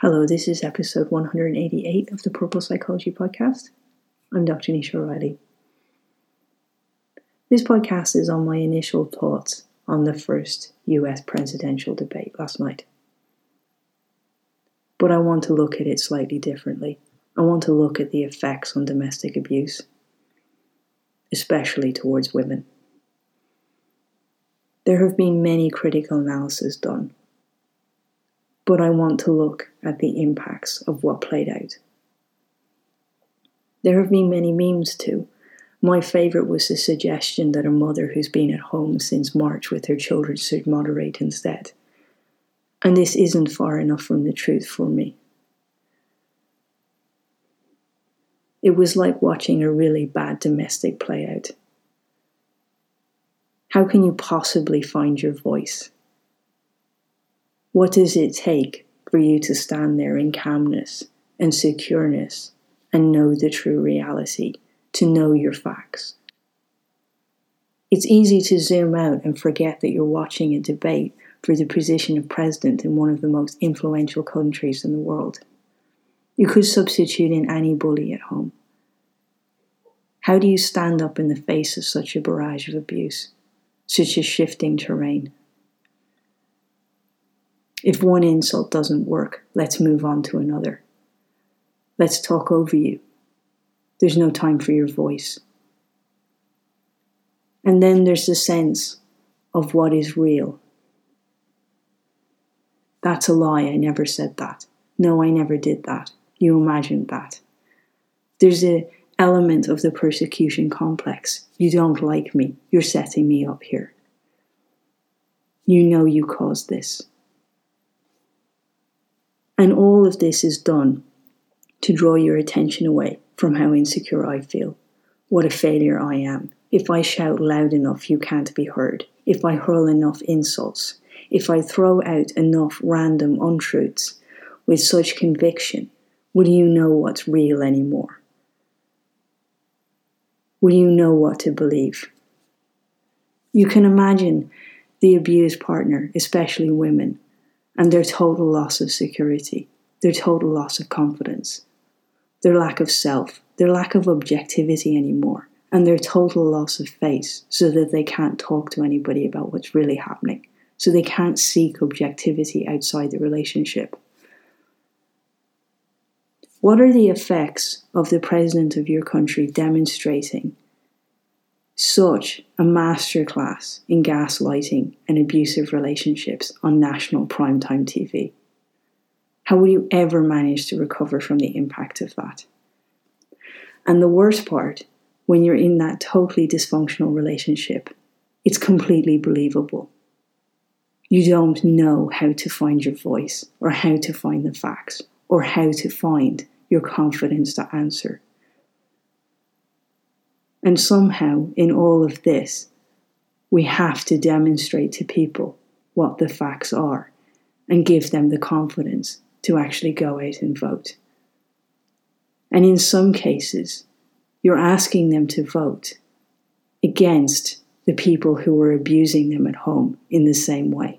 Hello, this is episode 188 of the Purple Psychology Podcast. I'm Dr. Nisha O'Reilly. This podcast is on my initial thoughts on the first US presidential debate last night. But I want to look at it slightly differently. I want to look at the effects on domestic abuse, especially towards women. There have been many critical analyses done but I want to look at the impacts of what played out. There have been many memes too. My favourite was the suggestion that a mother who's been at home since March with her children should moderate instead. And this isn't far enough from the truth for me. It was like watching a really bad domestic play out. How can you possibly find your voice? What does it take for you to stand there in calmness and secureness and know the true reality, to know your facts? It's easy to zoom out and forget that you're watching a debate for the position of president in one of the most influential countries in the world. You could substitute in any bully at home. How do you stand up in the face of such a barrage of abuse, such a shifting terrain? If one insult doesn't work, let's move on to another. Let's talk over you. There's no time for your voice. And then there's the sense of what is real. That's a lie. I never said that. No, I never did that. You imagined that. There's a element of the persecution complex. You don't like me. You're setting me up here. You know you caused this. And all of this is done to draw your attention away from how insecure I feel, what a failure I am. If I shout loud enough, you can't be heard. If I hurl enough insults, if I throw out enough random untruths with such conviction, will you know what's real anymore? Will you know what to believe? You can imagine the abused partner, especially women, and their total loss of security, their total loss of confidence, their lack of self, their lack of objectivity anymore, and their total loss of face so that they can't talk to anybody about what's really happening, so they can't seek objectivity outside the relationship. What are the effects of the president of your country demonstrating such a masterclass in gaslighting and abusive relationships on national primetime TV. How will you ever manage to recover from the impact of that? And the worst part, when you're in that totally dysfunctional relationship, it's completely believable. You don't know how to find your voice, or how to find the facts, or how to find your confidence to answer and somehow, in all of this, we have to demonstrate to people what the facts are and give them the confidence to actually go out and vote. And in some cases, you're asking them to vote against the people who are abusing them at home in the same way.